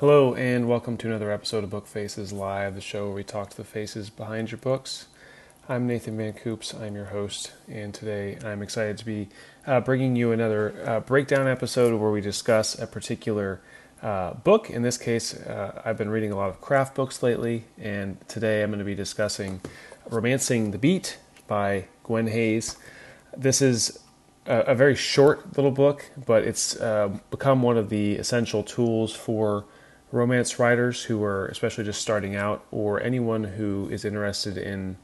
Hello, and welcome to another episode of Book Faces Live, the show where we talk to the faces behind your books. I'm Nathan Van Coops, I'm your host, and today I'm excited to be uh, bringing you another uh, breakdown episode where we discuss a particular uh, book. In this case, uh, I've been reading a lot of craft books lately, and today I'm going to be discussing Romancing the Beat by Gwen Hayes. This is a, a very short little book, but it's uh, become one of the essential tools for romance writers who are especially just starting out, or anyone who is interested in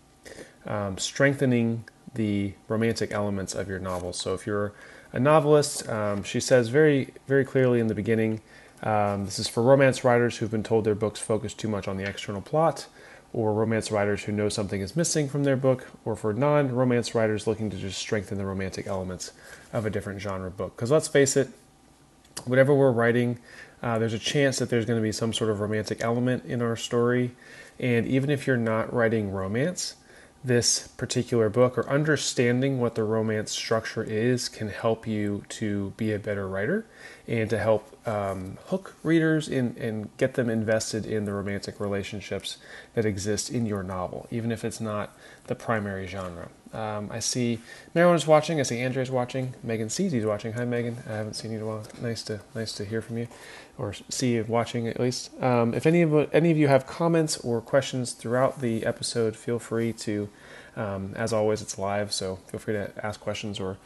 um, strengthening the romantic elements of your novel. So if you're a novelist, um, she says very, very clearly in the beginning, um, this is for romance writers who've been told their books focus too much on the external plot, or romance writers who know something is missing from their book, or for non romance writers looking to just strengthen the romantic elements of a different genre book. Because let's face it, whatever we're writing, uh, there's a chance that there's going to be some sort of romantic element in our story. And even if you're not writing romance, this particular book or understanding what the romance structure is can help you to be a better writer and to help um, hook readers in, and get them invested in the romantic relationships that exist in your novel, even if it's not the primary genre. Um, I see Marilyn is watching. I see Andrea's watching. Megan is watching. Hi, Megan. I haven't seen you in a while. Nice to nice to hear from you, or see you watching at least. Um, if any of any of you have comments or questions throughout the episode, feel free to. Um, as always, it's live, so feel free to ask questions or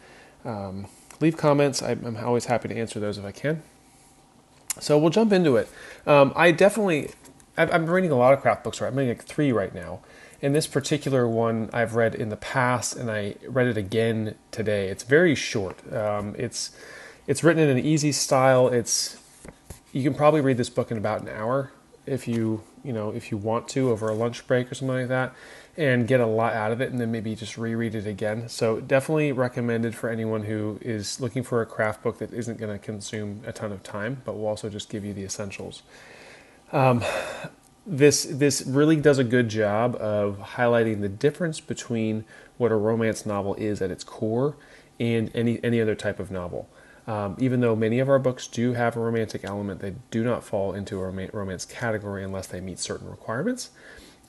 um, leave comments. I, am always happy to answer those if I can. So we'll jump into it. Um, I definitely, I'm reading a lot of craft books. Right, I'm reading like three right now. And this particular one I've read in the past, and I read it again today. It's very short. Um, it's it's written in an easy style. It's you can probably read this book in about an hour if you you know if you want to over a lunch break or something like that and get a lot out of it and then maybe just reread it again. So definitely recommended for anyone who is looking for a craft book that isn't going to consume a ton of time, but will also just give you the essentials. Um, this this really does a good job of highlighting the difference between what a romance novel is at its core and any any other type of novel. Um, even though many of our books do have a romantic element, they do not fall into a romance category unless they meet certain requirements.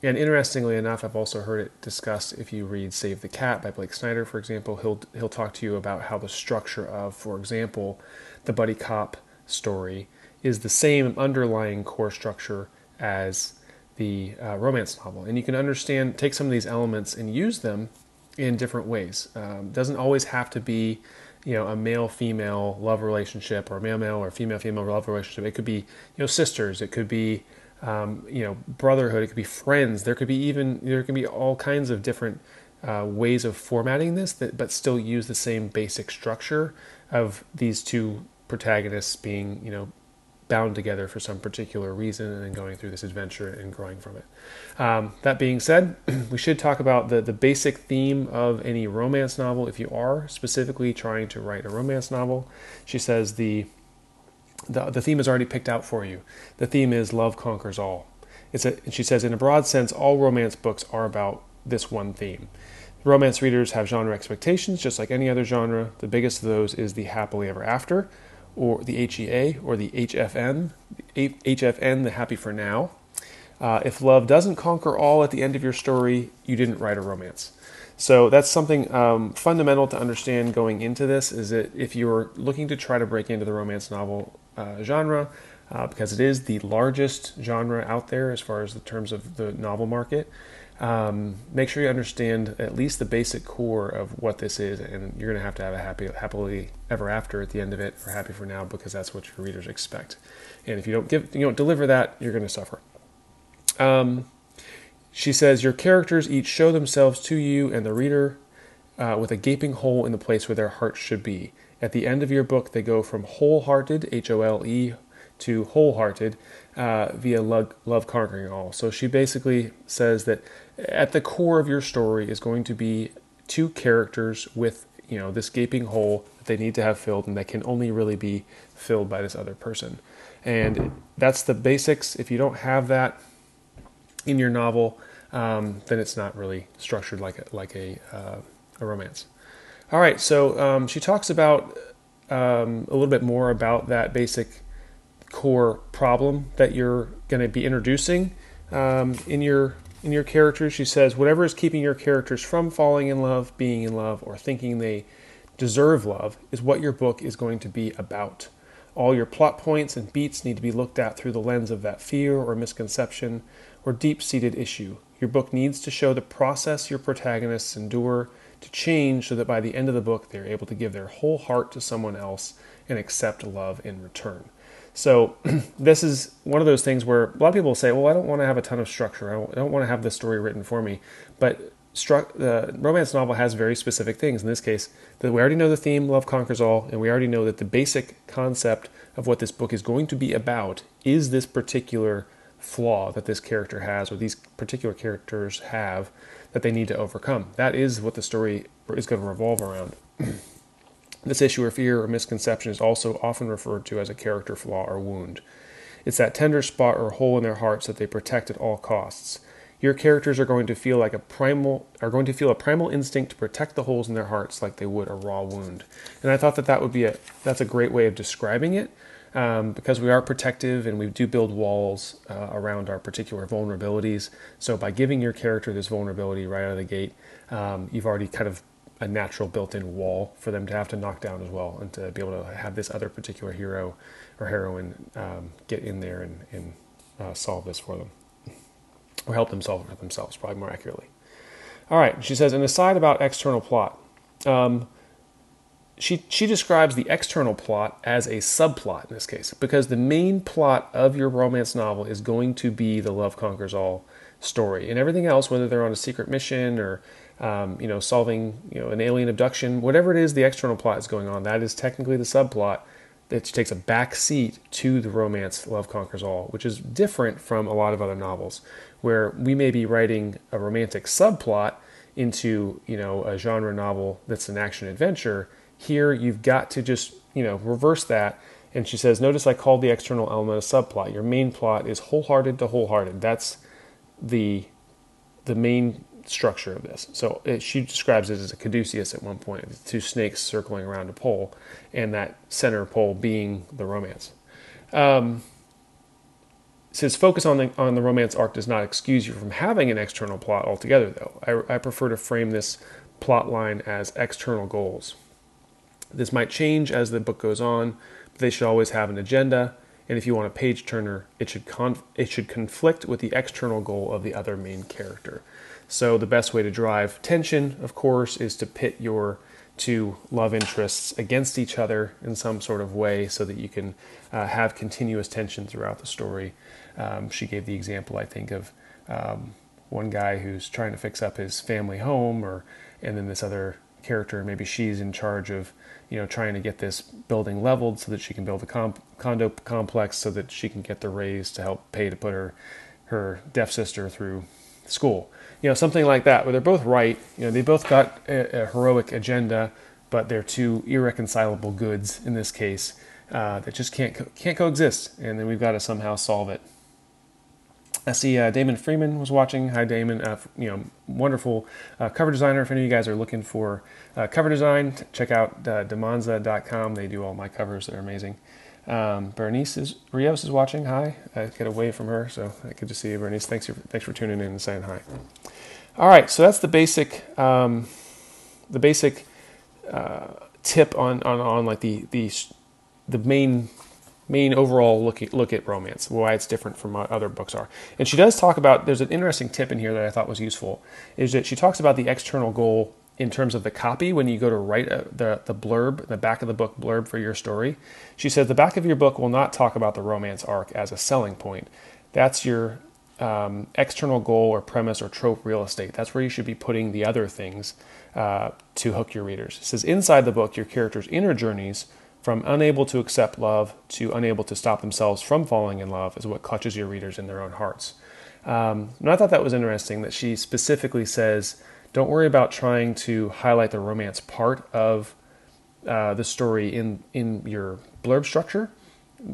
And interestingly enough, I've also heard it discussed if you read Save the Cat by Blake Snyder, for example, he'll he'll talk to you about how the structure of, for example, the buddy cop story is the same underlying core structure as the uh, romance novel, and you can understand take some of these elements and use them in different ways. Um, doesn't always have to be you know a male female love relationship or a male male or female female love relationship. It could be you know sisters. It could be um, you know, brotherhood. It could be friends. There could be even there can be all kinds of different uh, ways of formatting this, that, but still use the same basic structure of these two protagonists being, you know, bound together for some particular reason and then going through this adventure and growing from it. Um, that being said, we should talk about the, the basic theme of any romance novel if you are specifically trying to write a romance novel. She says the the, the theme is already picked out for you. The theme is love conquers all. It's a, and she says, in a broad sense, all romance books are about this one theme. Romance readers have genre expectations, just like any other genre. The biggest of those is the happily ever after, or the HEA, or the HFN, HFN, the happy for now. Uh, if love doesn't conquer all at the end of your story, you didn't write a romance. So that's something um, fundamental to understand going into this. Is that if you're looking to try to break into the romance novel uh, genre uh, because it is the largest genre out there as far as the terms of the novel market. Um, make sure you understand at least the basic core of what this is, and you're going to have to have a happy, happily ever after at the end of it, or happy for now, because that's what your readers expect. And if you don't give, you don't deliver that, you're going to suffer. Um, she says your characters each show themselves to you and the reader uh, with a gaping hole in the place where their hearts should be. At the end of your book, they go from holehearted, H O L E, to wholehearted uh, via love, love conquering all. So she basically says that at the core of your story is going to be two characters with you know this gaping hole that they need to have filled, and that can only really be filled by this other person. And that's the basics. If you don't have that in your novel, um, then it's not really structured like a, like a, uh, a romance. All right, so um, she talks about um, a little bit more about that basic core problem that you're going to be introducing um, in your in your characters. She says whatever is keeping your characters from falling in love, being in love, or thinking they deserve love is what your book is going to be about. All your plot points and beats need to be looked at through the lens of that fear or misconception or deep seated issue. Your book needs to show the process your protagonists endure to change so that by the end of the book they're able to give their whole heart to someone else and accept love in return. So, this is one of those things where a lot of people say, Well, I don't want to have a ton of structure. I don't, want to have the story written for me. But the romance novel has very specific things. In this case, that we already know the theme, love conquers all, and we already know that the basic concept of what this book is going to be about is this particular flaw that this character has or these particular characters have that they need to overcome. That is what the story is going to revolve around. this issue or fear or misconception is also often referred to as a character flaw or wound. It's that tender spot or hole in their hearts that they protect at all costs. Your characters are going to feel like a primal are going to feel a primal instinct to protect the holes in their hearts like they would a raw wound. And I thought that that would be a that's a great way of describing it um, because we are protective and we do build walls uh, around our particular vulnerabilities. So by giving your character this vulnerability right out of the gate, um, you've already kind of a natural built-in wall for them to have to knock down as well, and to be able to have this other particular hero or heroine um, get in there and, and uh, solve this for them, or help them solve it for themselves, probably more accurately. All right, she says an aside about external plot. Um, she she describes the external plot as a subplot in this case because the main plot of your romance novel is going to be the love conquers all story and everything else whether they're on a secret mission or um, you know solving you know an alien abduction whatever it is the external plot is going on that is technically the subplot that takes a back seat to the romance love conquers all which is different from a lot of other novels where we may be writing a romantic subplot into you know a genre novel that's an action adventure here, you've got to just, you know, reverse that. And she says, notice I called the external element a subplot. Your main plot is holehearted to wholehearted. That's the the main structure of this. So it, she describes it as a caduceus at one point, two snakes circling around a pole, and that center pole being the romance. Um, says focus on the on the romance arc does not excuse you from having an external plot altogether, though. I, I prefer to frame this plot line as external goals. This might change as the book goes on, but they should always have an agenda. And if you want a page turner, it should conf- it should conflict with the external goal of the other main character. So the best way to drive tension, of course, is to pit your two love interests against each other in some sort of way, so that you can uh, have continuous tension throughout the story. Um, she gave the example, I think, of um, one guy who's trying to fix up his family home, or and then this other character, maybe she's in charge of you know, trying to get this building leveled so that she can build a comp- condo complex so that she can get the raise to help pay to put her her deaf sister through school. You know, something like that, where they're both right. You know, they both got a, a heroic agenda, but they're two irreconcilable goods in this case uh, that just can't co- can't coexist, and then we've got to somehow solve it. I see uh, Damon Freeman was watching. Hi, Damon. Uh, you know, wonderful uh, cover designer. If any of you guys are looking for uh, cover design, check out uh, damonza.com. They do all my covers. They're amazing. Um, Bernice is, Rios is watching. Hi. I get away from her, so good to see you, Bernice. Thanks for, thanks for tuning in and saying hi. All right, so that's the basic um, the basic uh, tip on, on, on like the, the the main main overall look at, look at romance, why it's different from what other books are. And she does talk about, there's an interesting tip in here that I thought was useful, is that she talks about the external goal in terms of the copy when you go to write a, the, the blurb, the back of the book blurb for your story. She says the back of your book will not talk about the romance arc as a selling point. That's your um, external goal or premise or trope real estate. That's where you should be putting the other things uh, to hook your readers. It says inside the book, your character's inner journeys from unable to accept love to unable to stop themselves from falling in love is what clutches your readers in their own hearts. Um, and I thought that was interesting that she specifically says, don't worry about trying to highlight the romance part of uh, the story in, in your blurb structure.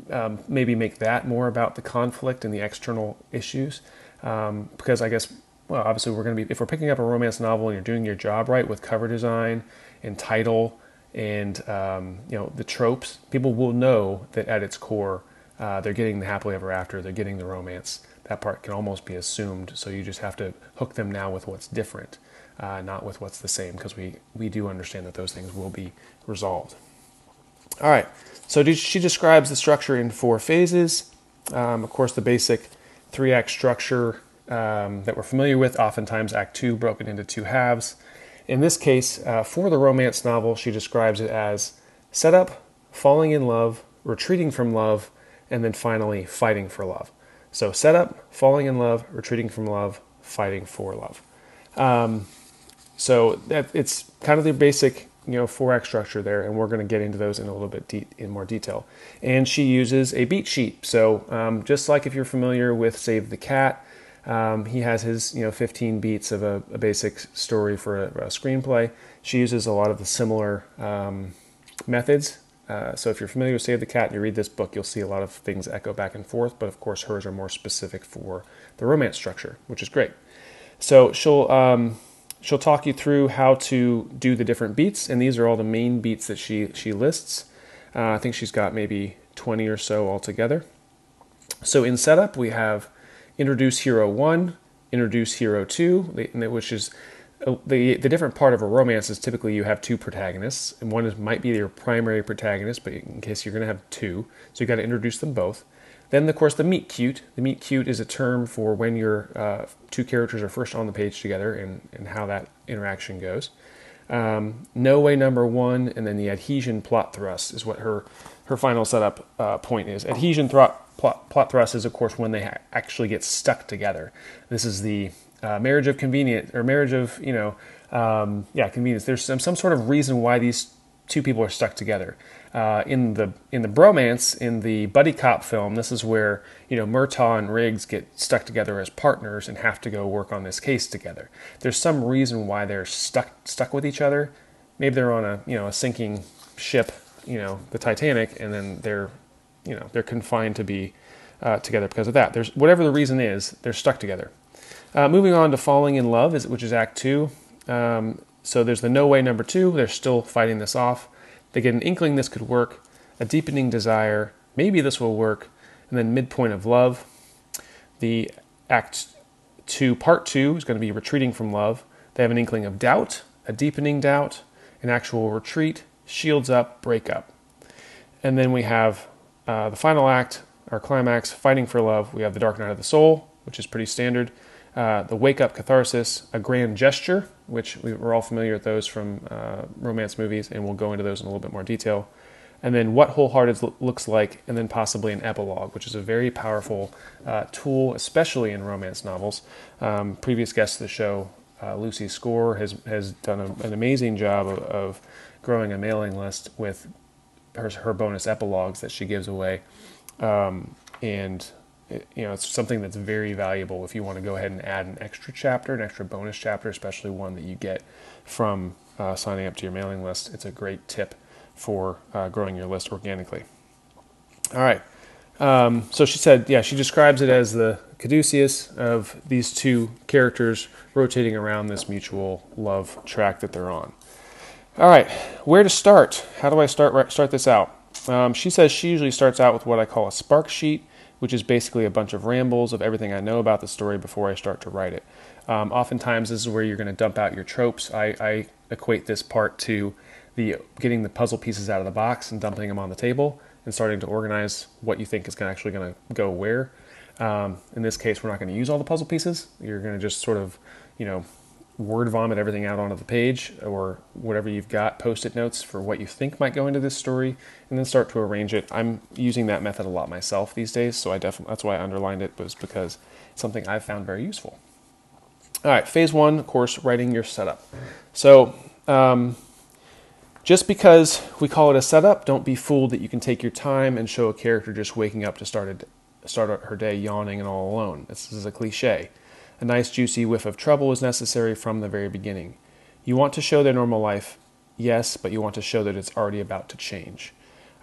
Um, maybe make that more about the conflict and the external issues. Um, because I guess, well, obviously, we're going to be, if we're picking up a romance novel and you're doing your job right with cover design and title and um, you know the tropes, people will know that at its core, uh, they're getting the happily ever after, they're getting the romance. That part can almost be assumed, so you just have to hook them now with what's different, uh, not with what's the same, because we, we do understand that those things will be resolved. All right, so she describes the structure in four phases. Um, of course, the basic three act structure um, that we're familiar with, oftentimes Act Two broken into two halves. In this case, uh, for the romance novel, she describes it as setup, falling in love, retreating from love, and then finally fighting for love. So setup, falling in love, retreating from love, fighting for love. Um, so that, it's kind of the basic, you know, four act structure there, and we're going to get into those in a little bit de- in more detail. And she uses a beat sheet. So um, just like if you're familiar with Save the Cat, um, he has his you know 15 beats of a, a basic story for a, a, screenplay. She uses a lot of the similar um, methods. Uh, so if you're familiar with Save the Cat and you read this book, you'll see a lot of things echo back and forth. But of course, hers are more specific for the romance structure, which is great. So she'll um, she'll talk you through how to do the different beats, and these are all the main beats that she she lists. Uh, I think she's got maybe 20 or so altogether. So in setup, we have introduce hero one, introduce hero two, which is uh, the the different part of a romance is typically you have two protagonists, and one is, might be your primary protagonist, but in case you're going to have two, so you got to introduce them both. Then, of course, the meet cute. The meet cute is a term for when your uh, two characters are first on the page together and, and how that interaction goes. Um, no way number one, and then the adhesion plot thrust is what her her final setup uh, point is. Adhesion plot, plot thrust is, of course, when they ha- actually get stuck together. This is the uh, marriage of convenience or marriage of you know um, yeah convenience. There's some, some sort of reason why these two people are stuck together. Uh, in the in the bromance in the buddy cop film, this is where you know Murtaugh and Riggs get stuck together as partners and have to go work on this case together. There's some reason why they're stuck stuck with each other. Maybe they're on a you know a sinking ship you know the Titanic, and then they're you know they're confined to be uh, together because of that. There's whatever the reason is, they're stuck together. Uh, moving on to falling in love, is, which is Act Two. Um, so there's the no way number two. They're still fighting this off. They get an inkling this could work, a deepening desire. Maybe this will work, and then midpoint of love. The Act Two, Part Two is going to be retreating from love. They have an inkling of doubt, a deepening doubt, an actual retreat, shields up, break up. And then we have uh, the final act, our climax, fighting for love. We have the dark night of the soul, which is pretty standard. Uh, the wake up catharsis, a grand gesture, which we, are all familiar with those from uh, romance movies, and we'll go into those in a little bit more detail. And then what wholehearted looks like, and then possibly an epilogue, which is a very powerful uh, tool, especially in romance novels. Um, previous guest of the show, uh, Lucy Score, has has done a, an amazing job of, of growing a mailing list with her, her bonus epilogues that she gives away. Um, and it, you know it's something that's very valuable if you want to go ahead and add an extra chapter, an extra bonus chapter, especially one that you get from uh, signing up to your mailing list. It's a great tip for uh, growing your list organically. All right. Um, so she said, yeah, she describes it as the caduceus of these two characters rotating around this mutual love track that they're on. All right, where to start? How do I start start this out? Um, she says she usually starts out with what I call a spark sheet, which is basically a bunch of rambles of everything I know about the story before I start to write it. Um, oftentimes, this is where you're going to dump out your tropes. I, I equate this part to the getting the puzzle pieces out of the box and dumping them on the table and starting to organize what you think is gonna, actually going to go where. Um, in this case, we're not going to use all the puzzle pieces. You're going to just sort of, you know, word vomit everything out onto the page or whatever you've got, post it notes for what you think might go into this story, and then start to arrange it. I'm using that method a lot myself these days, so I definitely that's why I underlined it was because it's something I've found very useful. All right, phase one, of course, writing your setup. So um, just because we call it a setup, don't be fooled that you can take your time and show a character just waking up to start a, start her day yawning and all alone. This is a cliche. A nice juicy whiff of trouble is necessary from the very beginning. You want to show their normal life, yes, but you want to show that it's already about to change.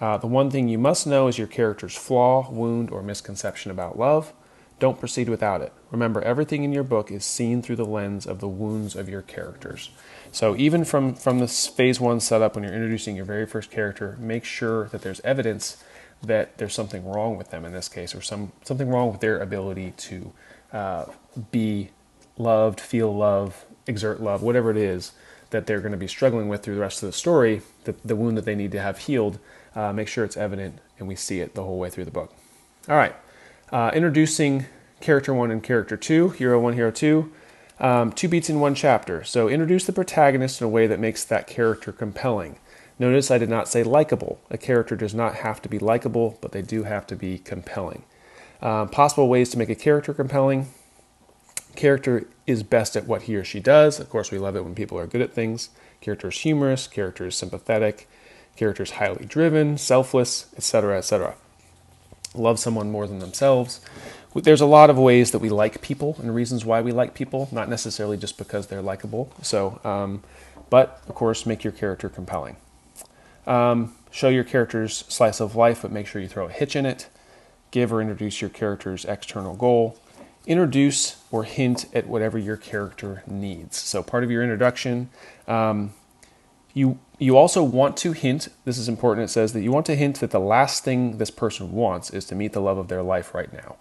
Uh, the one thing you must know is your character's flaw, wound, or misconception about love. Don't proceed without it. Remember, everything in your book is seen through the lens of the wounds of your characters. So, even from, from this phase one setup, when you're introducing your very first character, make sure that there's evidence that there's something wrong with them in this case, or some something wrong with their ability to uh, be loved, feel love, exert love, whatever it is that they're going to be struggling with through the rest of the story, the, the wound that they need to have healed, uh, make sure it's evident and we see it the whole way through the book. All right, uh, introducing character one and character two, hero one, hero two. Um, two beats in one chapter. So introduce the protagonist in a way that makes that character compelling. Notice I did not say likable. A character does not have to be likable, but they do have to be compelling. Uh, possible ways to make a character compelling. Character is best at what he or she does. Of course, we love it when people are good at things. Character is humorous. Character is sympathetic. Character is highly driven, selfless, etc., etc. Love someone more than themselves. There's a lot of ways that we like people and reasons why we like people, not necessarily just because they're likable. So, um, but of course, make your character compelling. Um, show your character's slice of life, but make sure you throw a hitch in it. Give or introduce your character's external goal. Introduce or hint at whatever your character needs. So, part of your introduction, um, you you also want to hint. This is important. It says that you want to hint that the last thing this person wants is to meet the love of their life right now.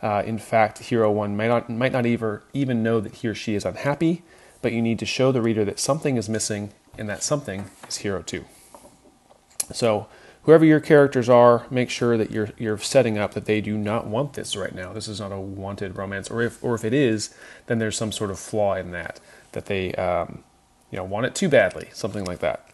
Uh, in fact, hero one might not might not even even know that he or she is unhappy, but you need to show the reader that something is missing, and that something is hero two. So, whoever your characters are, make sure that you're you're setting up that they do not want this right now. This is not a wanted romance, or if or if it is, then there's some sort of flaw in that that they um, you know want it too badly, something like that.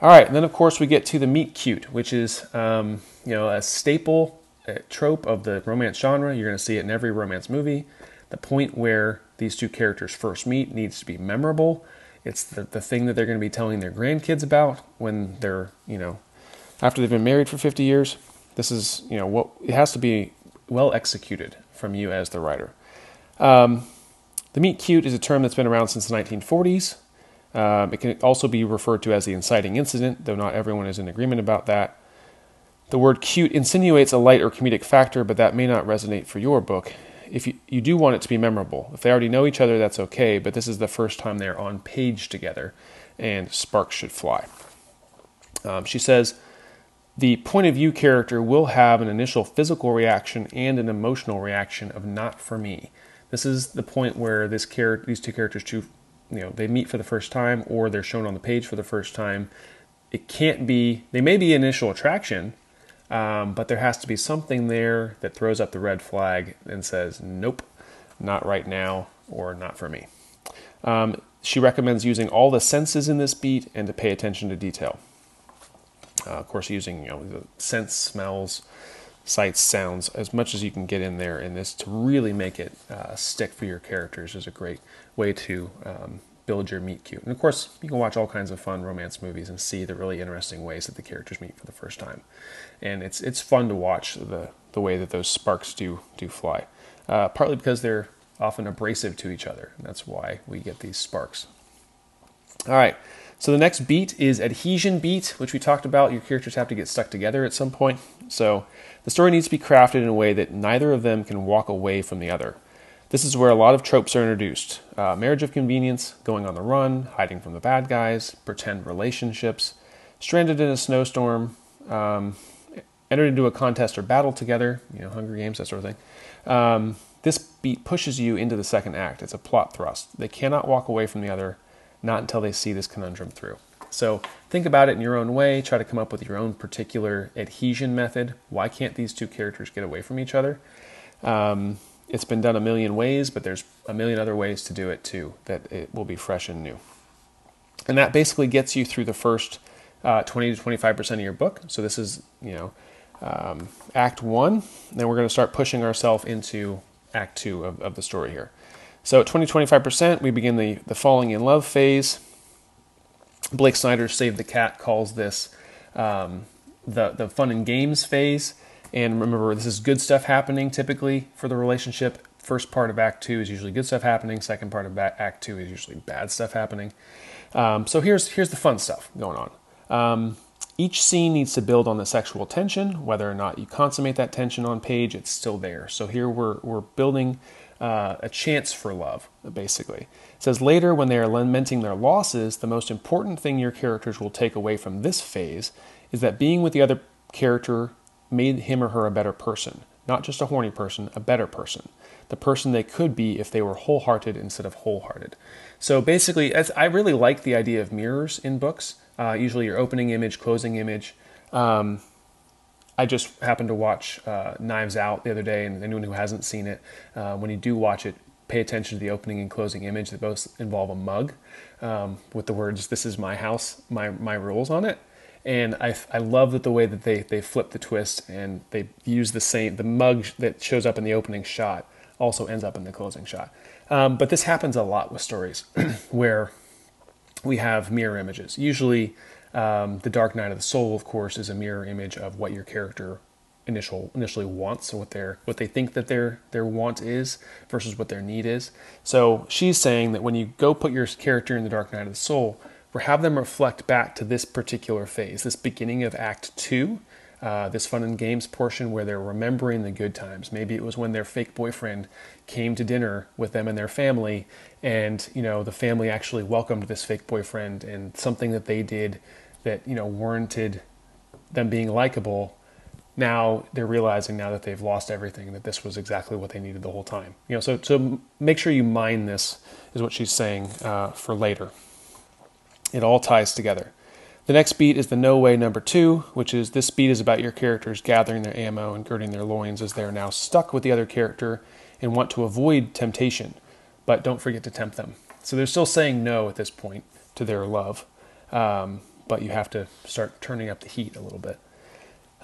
All right, and then of course we get to the meet cute, which is um, you know a staple trope of the romance genre. You're going to see it in every romance movie. The point where these two characters first meet needs to be memorable. It's the, the thing that they're going to be telling their grandkids about when they're, you know, after they've been married for 50 years. This is, you know, what it has to be well executed from you as the writer. Um, the meet cute is a term that's been around since the 1940s. Um, it can also be referred to as the inciting incident, though not everyone is in agreement about that. The word cute insinuates a light or comedic factor, but that may not resonate for your book. If you, you do want it to be memorable, if they already know each other, that's okay, but this is the first time they're on page together, and sparks should fly. Um, she says, the point of view character will have an initial physical reaction and an emotional reaction of not for me. This is the point where this these two characters, two, you know, they meet for the first time or they're shown on the page for the first time. It can't be. They may be initial attraction, um, but there has to be something there that throws up the red flag and says, nope, not right now, or not for me. Um, she recommends using all the senses in this beat and to pay attention to detail. Uh, of course, using you know the sense, smells, sights, sounds, as much as you can get in there in this to really make it uh, stick for your characters is a great way to um, build your meet cute. And of course, you can watch all kinds of fun romance movies and see the really interesting ways that the characters meet for the first time and it's it's fun to watch the the way that those sparks do do fly. Uh, partly because they're often abrasive to each other, and that's why we get these sparks. All right. So the next beat is adhesion beat, which we talked about. Your characters have to get stuck together at some point. So the story needs to be crafted in a way that neither of them can walk away from the other. This is where a lot of tropes are introduced uh, marriage of convenience, going on the run, hiding from the bad guys, pretend relationships, stranded in a snowstorm, um, entered into a contest or battle together, you know, Hunger Games, that sort of thing. Um, this beat pushes you into the second act. It's a plot thrust. They cannot walk away from the other, not until they see this conundrum through. So think about it in your own way. Try to come up with your own particular adhesion method. Why can't these two characters get away from each other? Um, it's been done a million ways, but there's a million other ways to do it too that it will be fresh and new. And that basically gets you through the first uh, 20 to 25% of your book. So this is, you know, um, Act One. Then we're going to start pushing ourselves into Act Two of, of the story here. So at 20 25%, we begin the, the falling in love phase. Blake Snyder, Save the Cat, calls this um, the, the fun and games phase. And remember, this is good stuff happening typically for the relationship. First part of Act Two is usually good stuff happening. Second part of Act Two is usually bad stuff happening. Um, so here's here's the fun stuff going on. Um, each scene needs to build on the sexual tension. Whether or not you consummate that tension on page, it's still there. So here we're, we're building uh, a chance for love, basically. It says later, when they are lamenting their losses, the most important thing your characters will take away from this phase is that being with the other character made him or her a better person. Not just a horny person, a better person. The person they could be if they were wholehearted instead of holehearted. So basically, I really like the idea of mirrors in books. Uh, usually, your opening image, closing image. Um, I just happened to watch uh, Knives Out the other day, and anyone who hasn't seen it, uh, when you do watch it, pay attention to the opening and closing image. They both involve a mug um, with the words "This is my house, my my rules" on it. And I, I love that the way that they, they flip the twist and they use the same the mug that shows up in the opening shot also ends up in the closing shot. Um, but this happens a lot with stories where we have mirror images. Usually, um, the Dark Night of the Soul, of course, is a mirror image of what your character initial initially wants or what their what they think that their their want is versus what their need is. So she's saying that when you go put your character in the Dark Night of the Soul, have them reflect back to this particular phase, this beginning of Act Two, uh, this fun and games portion where they're remembering the good times. Maybe it was when their fake boyfriend came to dinner with them and their family, and you know the family actually welcomed this fake boyfriend, and something that they did that you know warranted them being likable now they're realizing now that they've lost everything that this was exactly what they needed the whole time. You know, so so make sure you mine this is what she's saying uh, for later. It all ties together. The next beat is the no way number two, which is this beat is about your characters gathering their ammo and girding their loins as they are now stuck with the other character and want to avoid temptation, but don't forget to tempt them. So they're still saying no at this point to their love, um, but you have to start turning up the heat a little bit.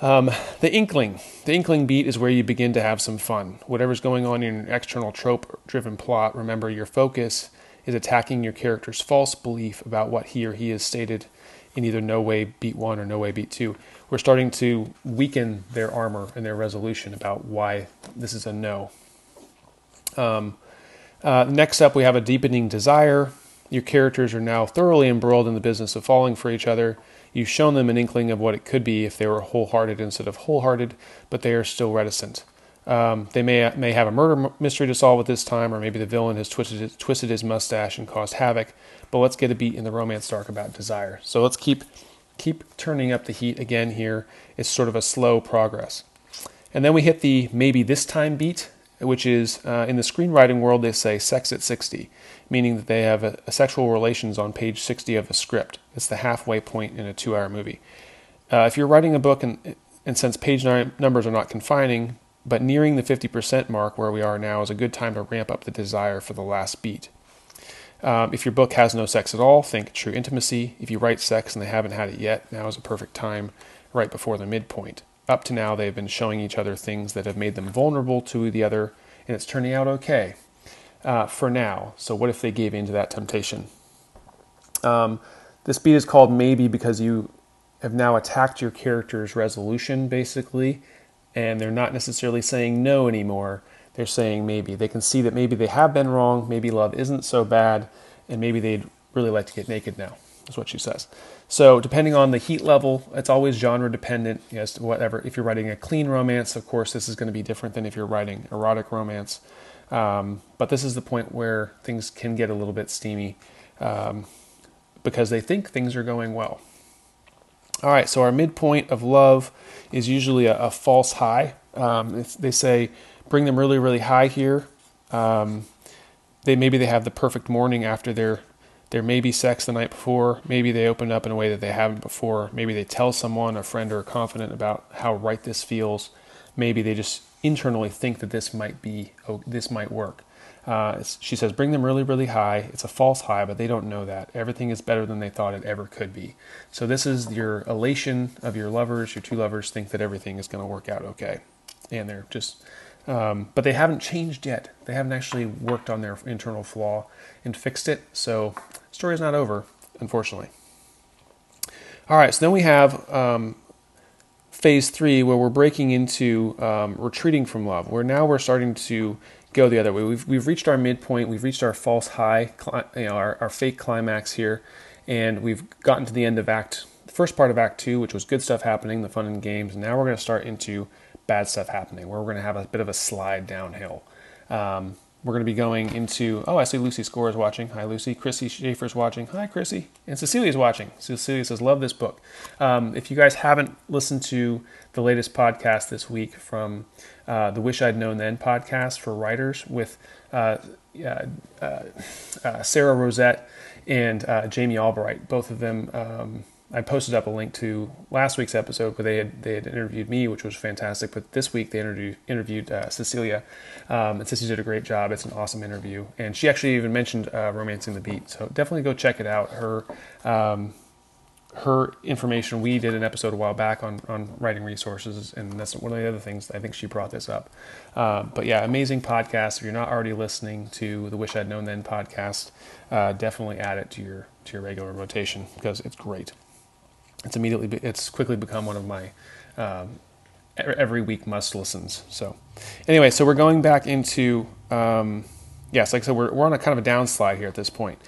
Um, the inkling. The inkling beat is where you begin to have some fun. Whatever's going on in an external trope driven plot, remember your focus is attacking your character's false belief about what he or he has stated in either no way beat one or no way beat two. We're starting to weaken their armor and their resolution about why this is a no. Um, uh, next up, we have a deepening desire. Your characters are now thoroughly embroiled in the business of falling for each other You've shown them an inkling of what it could be if they were wholehearted instead of holehearted, but they are still reticent. Um, they may may have a murder mystery to solve at this time, or maybe the villain has twisted his, twisted his mustache and caused havoc. But let's get a beat in the romance dark about desire. So let's keep keep turning up the heat again here. It's sort of a slow progress, and then we hit the maybe this time beat, which is uh, in the screenwriting world they say sex at 60 meaning that they have a, a, sexual relations on page 60 of a script it's the halfway point in a two hour movie uh, if you're writing a book and, and since page numbers are not confining but nearing the 50% mark where we are now is a good time to ramp up the desire for the last beat um, if your book has no sex at all think true intimacy if you write sex and they haven't had it yet now is a perfect time right before the midpoint up to now, they've been showing each other things that have made them vulnerable to the other, and it's turning out okay uh, for now. So, what if they gave in to that temptation? Um, this beat is called Maybe because you have now attacked your character's resolution, basically, and they're not necessarily saying no anymore. They're saying maybe. They can see that maybe they have been wrong, maybe love isn't so bad, and maybe they'd really like to get naked now. That's what she says. So, depending on the heat level, it's always genre dependent as to whatever. If you're writing a clean romance, of course, this is going to be different than if you're writing erotic romance. Um, but this is the point where things can get a little bit steamy um, because they think things are going well. All right, so our midpoint of love is usually a, a false high. Um, they say bring them really, really high here. Um, they maybe they have the perfect morning after their may be sex the night before. Maybe they open up in a way that they haven't before. Maybe they tell someone, a friend or a confidant, about how right this feels. Maybe they just internally think that this might be, oh, this might work. Uh, she says, bring them really, really high. It's a false high, but they don't know that. Everything is better than they thought it ever could be. So, this is your elation of your lovers. Your two lovers think that everything is going to work out okay. And they're just um, but they haven't changed yet. They haven't actually worked on their internal flaw and fixed it. So, story's not over, unfortunately. All right, so then we have um, phase three, where we're breaking into um, retreating from love. Where now we're starting to go the other way. We've we've reached our midpoint. We've reached our false high, you know, our, our fake climax here, and we've gotten to the end of Act, the first part of Act Two, which was good stuff happening, the fun and games. Now we're going to start into bad stuff happening, where we're going to have a bit of a slide downhill. Um, we're going to be going into. Oh, I see Lucy Score is watching. Hi, Lucy. Chrissy Schaefer's watching. Hi, Chrissy. And Cecilia's watching. Cecilia says, Love this book. Um, if you guys haven't listened to the latest podcast this week from uh, the Wish I'd Known Then podcast for writers with uh, uh, uh Sara Rosett and uh, Jamie Albright, both of them. Um, I posted up a link to last week's episode where they had they had interviewed me, which was fantastic. But this week they interviewed interviewed uh, Cecilia, um, and Cecilia did a great job. It's an awesome interview, and she actually even mentioned uh, romancing the beat. So definitely go check it out. Her um, her information. We did an episode a while back on on writing resources, and that's one of the other things. I think she brought this up. Um, but yeah, amazing podcast. If you're not already listening to the Wish I'd Known Then podcast, uh, definitely add it to your to your regular rotation because it's great it's immediately it's quickly become one of my um, every week must listens. So anyway, so we're going back into um, yes, like I said, we're we're on a kind of a downslide here at this point.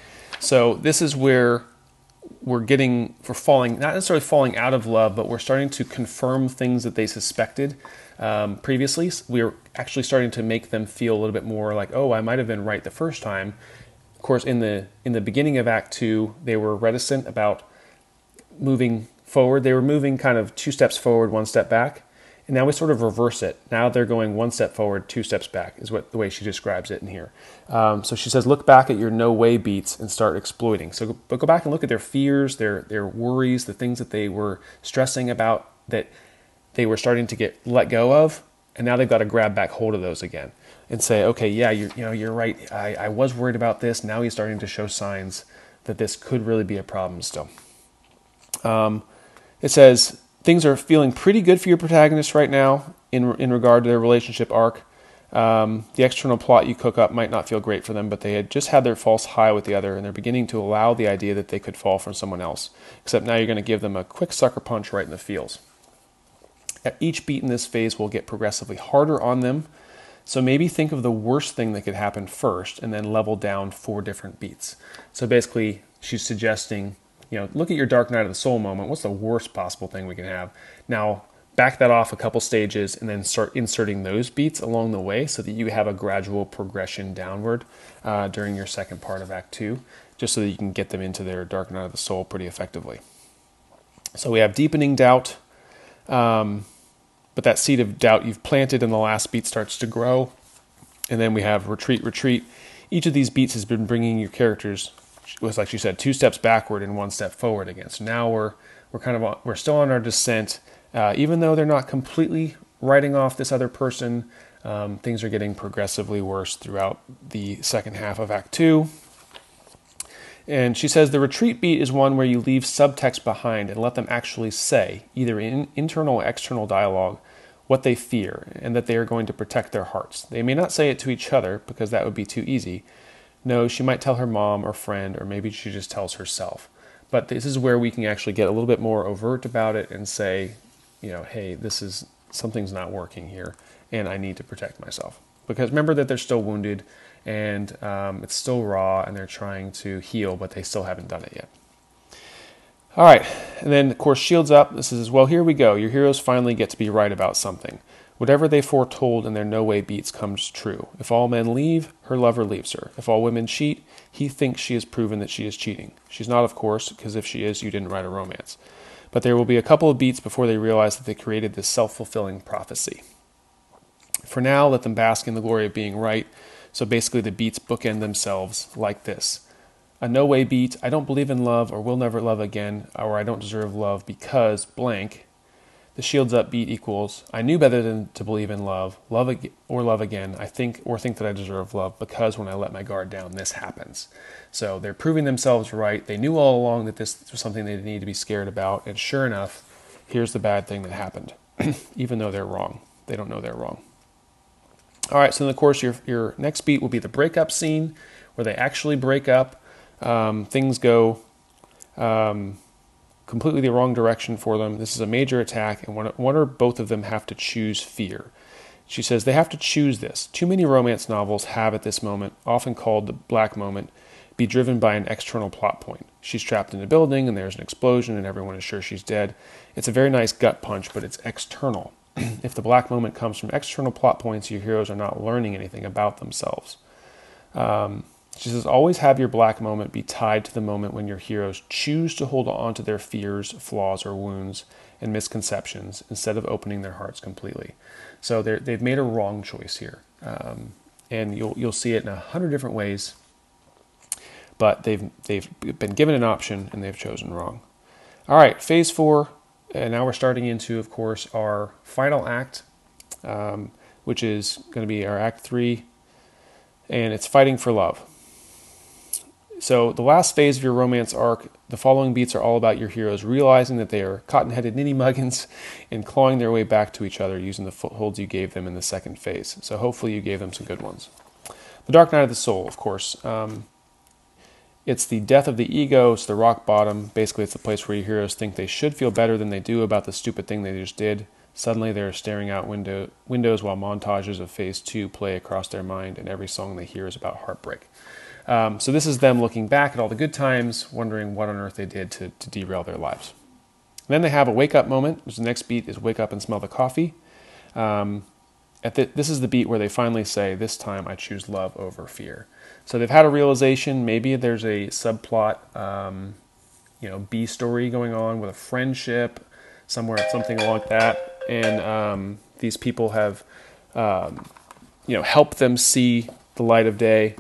So this is where we're getting for falling not necessarily falling out of love, but we're starting to confirm things that they suspected um, previously. We're actually starting to make them feel a little bit more like, oh, I might have been right the first time. Of course, in the in the beginning of Act Two, they were reticent about moving forward. They were moving kind of two steps forward, one step back. And now we sort of reverse it. Now they're going one step forward, two steps back, is what the way she describes it in here. Um, so she says, look back at your no way beats and start exploiting. So but go back and look at their fears, their their worries, the things that they were stressing about that they were starting to get let go of, and now they've got to grab back hold of those again and say, okay, yeah, you you know you're right. I, I was worried about this. Now he's starting to show signs that this could really be a problem still. Um, it says things are feeling pretty good for your protagonist right now in in regard to their relationship arc. Um, the external plot you cook up might not feel great for them, but they had just had their false high with the other, and they're beginning to allow the idea that they could fall from someone else. Except now you're going to give them a quick sucker punch right in the feels. At each beat in this phase will get progressively harder on them, so maybe think of the worst thing that could happen first, and then level down four different beats. So basically, she's suggesting you know, look at your dark night of the soul moment. What's the worst possible thing we can have? Now, back that off a couple stages and then start inserting those beats along the way so that you have a gradual progression downward uh, during your second part of Act Two, just so that you can get them into their dark night of the soul pretty effectively. So we have deepening doubt, um, but that seed of doubt you've planted in the last beat starts to grow. And then we have retreat, retreat. Each of these beats has been bringing your characters was like she said, two steps backward and one step forward again. So now we're we're kind of on, we're still on our descent, uh, even though they're not completely writing off this other person. Um, things are getting progressively worse throughout the second half of Act Two. And she says the retreat beat is one where you leave subtext behind and let them actually say, either in internal or external dialogue, what they fear and that they are going to protect their hearts. They may not say it to each other because that would be too easy, no, she might tell her mom or friend, or maybe she just tells herself. But this is where we can actually get a little bit more overt about it and say, you know, hey, this is something's not working here, and I need to protect myself. Because remember that they're still wounded, and um, it's still raw, and they're trying to heal, but they still haven't done it yet. All right, and then of course, shields up. This is well, here we go. Your heroes finally get to be right about something. Whatever they foretold in their no way beats comes true. If all men leave, her lover leaves her. If all women cheat, he thinks she has proven that she is cheating. She's not, of course, because if she is, you didn't write a romance. But there will be a couple of beats before they realize that they created this self fulfilling prophecy. For now, let them bask in the glory of being right. So basically, the beats bookend themselves like this a no way beat, I don't believe in love, or will never love again, or I don't deserve love because blank the shields up beat equals I knew better than to believe in love, love ag- or love again. I think or think that I deserve love because when I let my guard down, this happens. So they're proving themselves right. They knew all along that this was something they need to be scared about, and sure enough, here's the bad thing that happened. Even though they're wrong, they don't know they're wrong. All right, so of course your your next beat will be the breakup scene, where they actually break up. Um, things go. Um, completely the wrong direction for them. This is a major attack, and one, one or both of them have to choose fear. She says they have to choose this. Too many romance novels have at this moment, often called the black moment, be driven by an external plot point. She's trapped in a building and there's an explosion and everyone is sure she's dead. It's a very nice gut punch, but it's external. if the black moment comes from external plot points, your heroes are not learning anything about themselves. Um, she says, always have your black moment be tied to the moment when your heroes choose to hold on to their fears, flaws, or wounds and misconceptions instead of opening their hearts completely. So they've made a wrong choice here. Um, and you'll, you'll see it in a hundred different ways, but they've, they've been given an option and they've chosen wrong. All right, phase four, and now we're starting into, of course, our final act, um, which is going to be our act three, and it's fighting for love. So, the last phase of your romance arc, the following beats are all about your heroes realizing that they are cotton headed ninny muggins and clawing their way back to each other using the footholds you gave them in the second phase. So, hopefully, you gave them some good ones. The Dark Night of the Soul, of course. Um, it's the death of the ego, it's the rock bottom. Basically, it's the place where your heroes think they should feel better than they do about the stupid thing they just did. Suddenly, they're staring out window, windows while montages of phase two play across their mind, and every song they hear is about heartbreak. Um, so this is them looking back at all the good times, wondering what on earth they did to, to derail their lives. And then they have a wake up moment. The next beat is wake up and smell the coffee. Um, the, this is the beat where they finally say, "This time I choose love over fear." So they've had a realization. Maybe there's a subplot, um, you know, B story going on with a friendship somewhere, something like that. And um, these people have, um, you know, helped them see the light of day.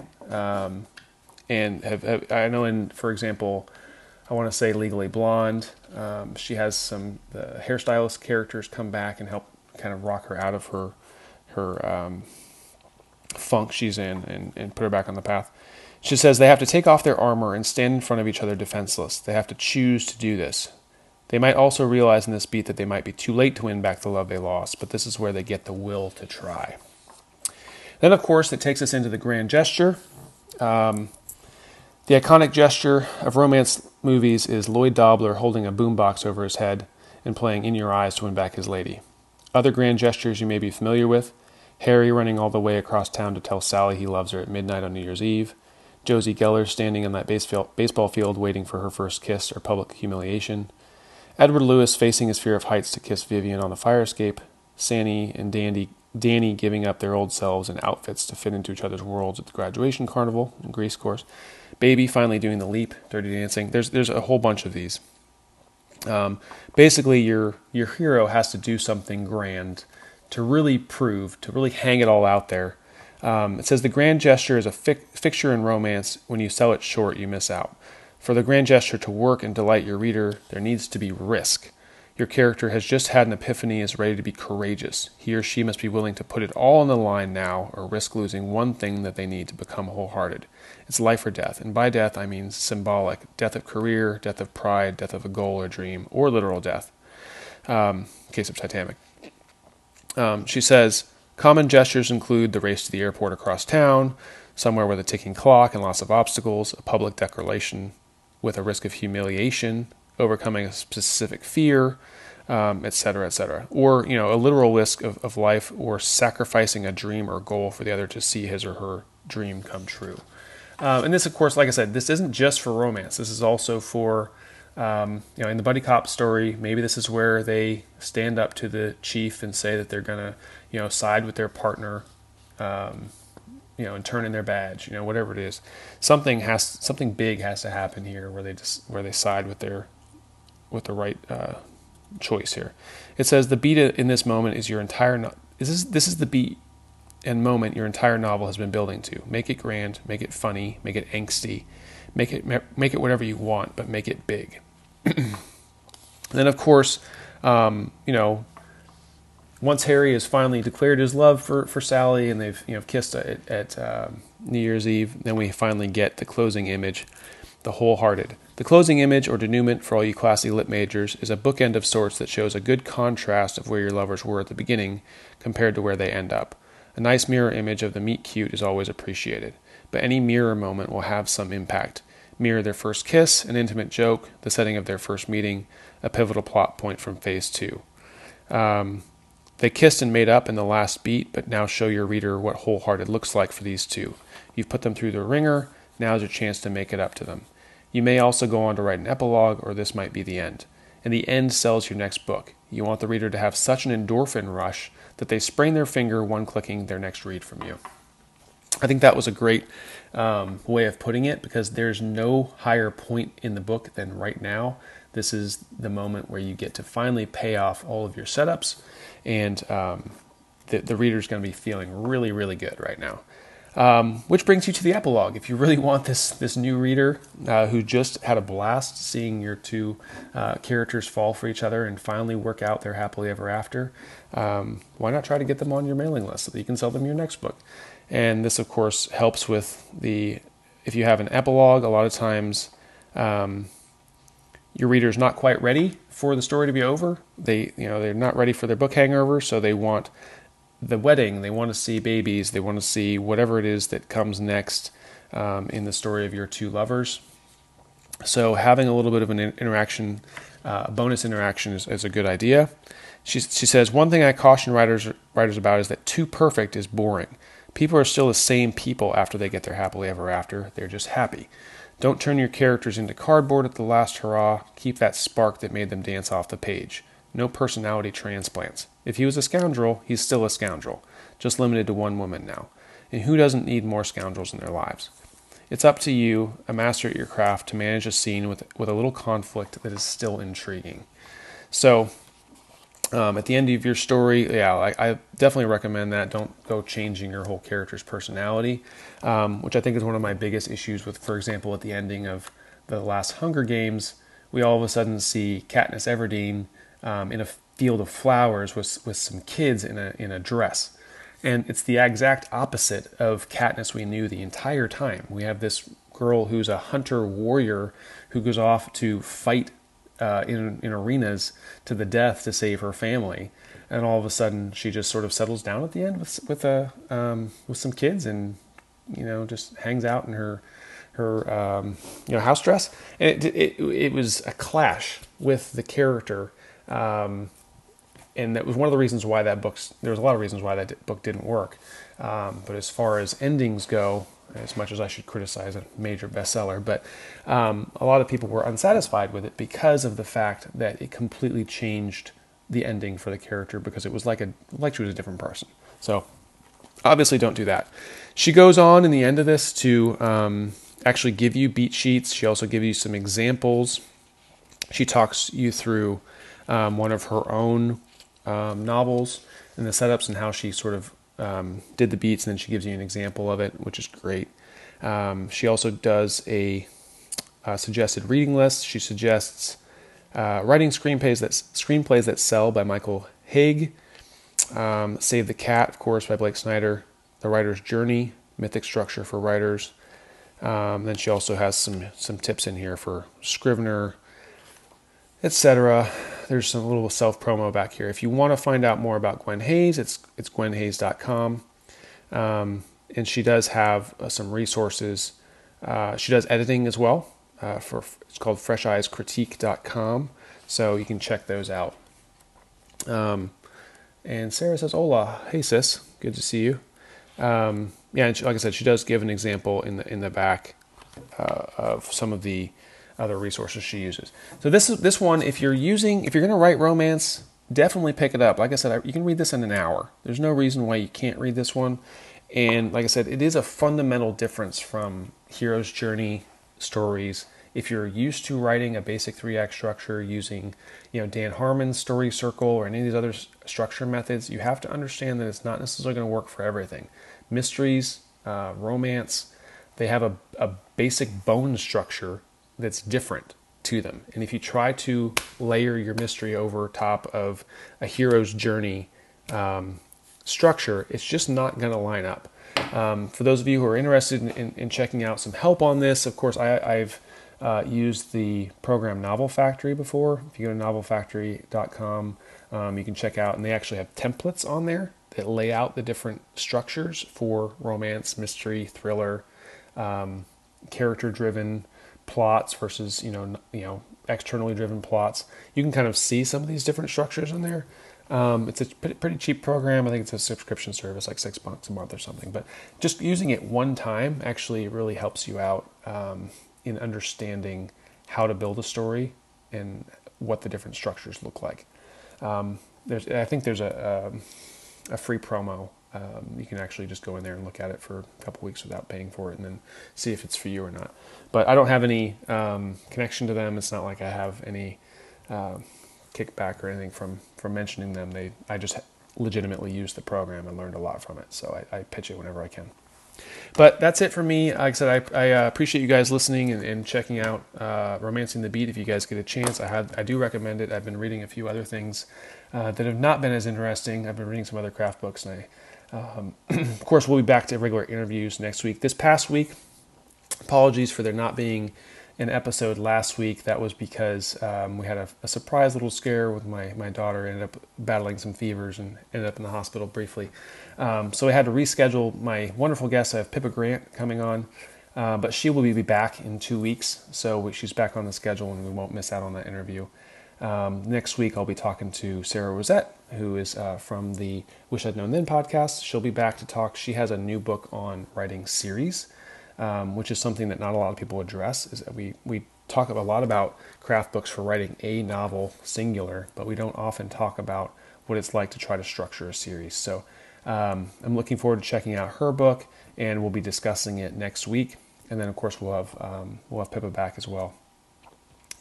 And have, have, I know in for example, I want to say Legally Blonde. Um, she has some the hairstylist characters come back and help kind of rock her out of her her um, funk she's in and, and put her back on the path. She says they have to take off their armor and stand in front of each other defenseless. They have to choose to do this. They might also realize in this beat that they might be too late to win back the love they lost, but this is where they get the will to try. Then, of course, it takes us into the grand gesture. Um, the iconic gesture of romance movies is Lloyd Dobler holding a boombox over his head and playing In Your Eyes to win back his lady. Other grand gestures you may be familiar with Harry running all the way across town to tell Sally he loves her at midnight on New Year's Eve, Josie Geller standing in that baseball field waiting for her first kiss or public humiliation, Edward Lewis facing his fear of heights to kiss Vivian on the fire escape, Sandy and Dandy, Danny giving up their old selves and outfits to fit into each other's worlds at the graduation carnival in Grease, course, Baby finally doing the leap, Dirty Dancing. There's there's a whole bunch of these. Um, basically, your your hero has to do something grand to really prove, to really hang it all out there. Um, it says the grand gesture is a fi- fixture in romance. When you sell it short, you miss out. For the grand gesture to work and delight your reader, there needs to be risk. Your character has just had an epiphany, is ready to be courageous. He or she must be willing to put it all on the line now or risk losing one thing that they need to become wholehearted. It's life or death, and by death I mean symbolic death of career, death of pride, death of a goal or dream, or literal death. Um, case of Titanic. Um, she says common gestures include the race to the airport across town, somewhere with a ticking clock and lots of obstacles, a public declaration with a risk of humiliation, overcoming a specific fear, um, et cetera, et cetera. Or, you know, a literal risk of, of life or sacrificing a dream or goal for the other to see his or her dream come true. Um, and this, of course, like I said, this isn't just for romance. This is also for, um, you know, in the buddy cop story, maybe this is where they stand up to the chief and say that they're going to, you know, side with their partner, um, you know, and turn in their badge, you know, whatever it is. Something has, something big has to happen here where they just, where they side with their with the right uh, choice here. It says the beat in this moment is your entire. No- this is this is the beat and moment your entire novel has been building to. Make it grand, make it funny, make it angsty, make it make it whatever you want, but make it big. then, of course, um, you know, once Harry has finally declared his love for, for Sally and they've you know kissed at, at um, New Year's Eve, then we finally get the closing image, the wholehearted. The closing image, or denouement for all you classy lit majors, is a bookend of sorts that shows a good contrast of where your lovers were at the beginning compared to where they end up. A nice mirror image of the meet cute is always appreciated, but any mirror moment will have some impact. Mirror their first kiss, an intimate joke, the setting of their first meeting, a pivotal plot point from phase two. Um, they kissed and made up in the last beat, but now show your reader what wholehearted looks like for these two. You've put them through the ringer, now's your chance to make it up to them. You may also go on to write an epilogue, or this might be the end. And the end sells your next book. You want the reader to have such an endorphin rush that they sprain their finger one clicking their next read from you. I think that was a great um, way of putting it because there's no higher point in the book than right now. This is the moment where you get to finally pay off all of your setups, and um, the, the reader's going to be feeling really, really good right now. Um, which brings you to the epilogue. If you really want this this new reader uh, who just had a blast seeing your two uh, characters fall for each other and finally work out their happily ever after, um, why not try to get them on your mailing list so that you can sell them your next book? And this, of course, helps with the if you have an epilogue. A lot of times, um, your reader's not quite ready for the story to be over. They you know they're not ready for their book hangover, so they want the wedding, they want to see babies, they want to see whatever it is that comes next um, in the story of your two lovers. So having a little bit of an interaction, uh, a bonus interaction, is, is, a good idea. She, she says one thing I caution writers writers about is that too perfect is boring. People are still the same people after they get their happily ever after. They're just happy. Don't turn your characters into cardboard at the last hurrah. Keep that spark that made them dance off the page. No personality transplants. If he was a scoundrel, he's still a scoundrel, just limited to one woman now. And who doesn't need more scoundrels in their lives? It's up to you, a master at your craft, to manage a scene with, with a little conflict that is still intriguing. So, um, at the end of your story, yeah, I, I, definitely recommend that. Don't go changing your whole character's personality, um, which I think is one of my biggest issues with, for example, at the ending of the last Hunger Games, we all of a sudden see Katniss Everdeen um, in a field of flowers with, with some kids in a, in a dress. And it's the exact opposite of Katniss we knew the entire time. We have this girl who's a hunter warrior who goes off to fight uh, in, in arenas to the death to save her family. And all of a sudden, she just sort of settles down at the end with with a um, with some kids, and you know just hangs out in her her um, you know house dress. And it, it it was a clash with the character um, and that was one of the reasons why that book. There was a lot of reasons why that book didn't work. Um, but as far as endings go, as much as I should criticize a major bestseller, but um, a lot of people were unsatisfied with it because of the fact that it completely changed the ending for the character because it was like a like she was a different person. So obviously, don't do that. She goes on in the end of this to um, actually give you beat sheets. She also gives you some examples. She talks you through um, one of her own um, novels and the setups and how she sort of um, did the beats, and then she gives you an example of it, which is great. Um, she also does a, a, suggested reading list. She suggests uh, writing screenplays that screenplays that sell by Michael Haig, um, Save the Cat, of course, by Blake Snyder, The Writer's Journey, Mythic Structure for Writers. Um, then she also has some some tips in here for Scrivener, etc. There's some little self promo back here. If you want to find out more about Gwen Hayes, it's it's gwenhayes.com. Um, and she does have uh, some resources. Uh, she does editing as well. Uh, for it's called fresheyescritique.com, so you can check those out. Um, and Sarah says, "Hola, hey sis, good to see you." Um, yeah, and she, like I said, she does give an example in the in the back uh, of some of the other resources she uses. So this is this one. If you're using, if you're going to write romance, definitely pick it up. Like I said, you can read this in an hour. There's no reason why you can't read this one. And like I said, it is a fundamental difference from hero's journey stories. If you're used to writing a basic three act structure using, you know, Dan Harmon's story circle or any of these other structure methods, you have to understand that it's not necessarily going to work for everything. Mysteries, uh, romance, they have a, a basic bone structure that's different to them. And if you try to layer your mystery over top of a hero's journey um, structure, it's just not going to line up. Um, for those of you who are interested in, in, in, checking out some help on this, of course, I, have uh, used the program Novel Factory before. If you go to novelfactory.com, um, you can check out, and they actually have templates on there that lay out the different structures for romance, mystery, thriller, um, character driven plots versus you know you know externally driven plots. You can kind of see some of these different structures in there. Um, it's a pretty, cheap program. I think it's a subscription service, like six bucks a month or something. But just using it one time actually really helps you out um, in understanding how to build a story and what the different structures look like. Um, there's, I think there's a, a, a free promo Um, you can actually just go in there and look at it for a couple weeks without paying for it, and then see if it's for you or not. But I don't have any um, connection to them. It's not like I have any uh, kickback or anything from from mentioning them. They I just legitimately used the program and learned a lot from it. So I, I pitch it whenever I can. But that's it for me. Like I said, I, I uh, appreciate you guys listening and, and checking out uh, Romancing the Beat. If you guys get a chance, I I do recommend it. I've been reading a few other things uh, that have not been as interesting. I've been reading some other craft books, and I, um, of course, we'll be back to regular interviews next week. This past week, apologies for there not being an episode last week. That was because um, we had a, a, surprise little scare with my, my daughter. Ended up battling some fevers and ended up in the hospital briefly. Um, so I had to reschedule my wonderful guest. I have Pippa Grant coming on, uh, but she will be back in two weeks. So she's back on the schedule and we won't miss out on that interview. Um, next week, I'll be talking to Sara Rosett, who is uh, from the Wish I'd Known Then podcast. She'll be back to talk. She has a new book on writing series um, which is something that not a lot of people address. Is that we we talk a lot about craft books for writing a novel singular, but we don't often talk about what it's like to try to structure a series. So um, I'm looking forward to checking out her book, and we'll be discussing it next week. And then of course we'll have um, we'll have Pippa back as well.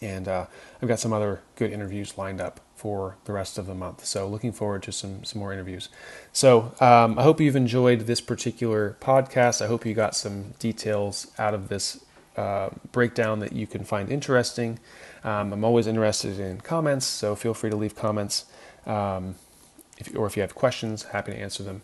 And uh, I've got some other good interviews lined up for the rest of the month. So looking forward to some some more interviews. So um, I hope you've enjoyed this particular podcast. I hope you got some details out of this uh, breakdown that you can find interesting. Um, I'm always interested in comments, so feel free to leave comments. Um, if, or if you have questions, happy to answer them.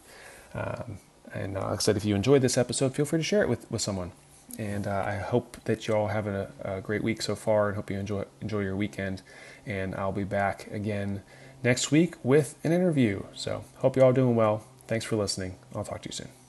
Um, and uh, like I said, if you enjoyed this episode, feel free to share it with, with someone. And uh, I hope that you all have a, a, great week so far, and hope you enjoy enjoy your weekend. And I'll be back again next week with an interview. So hope you all doing well. Thanks for listening. I'll talk to you soon.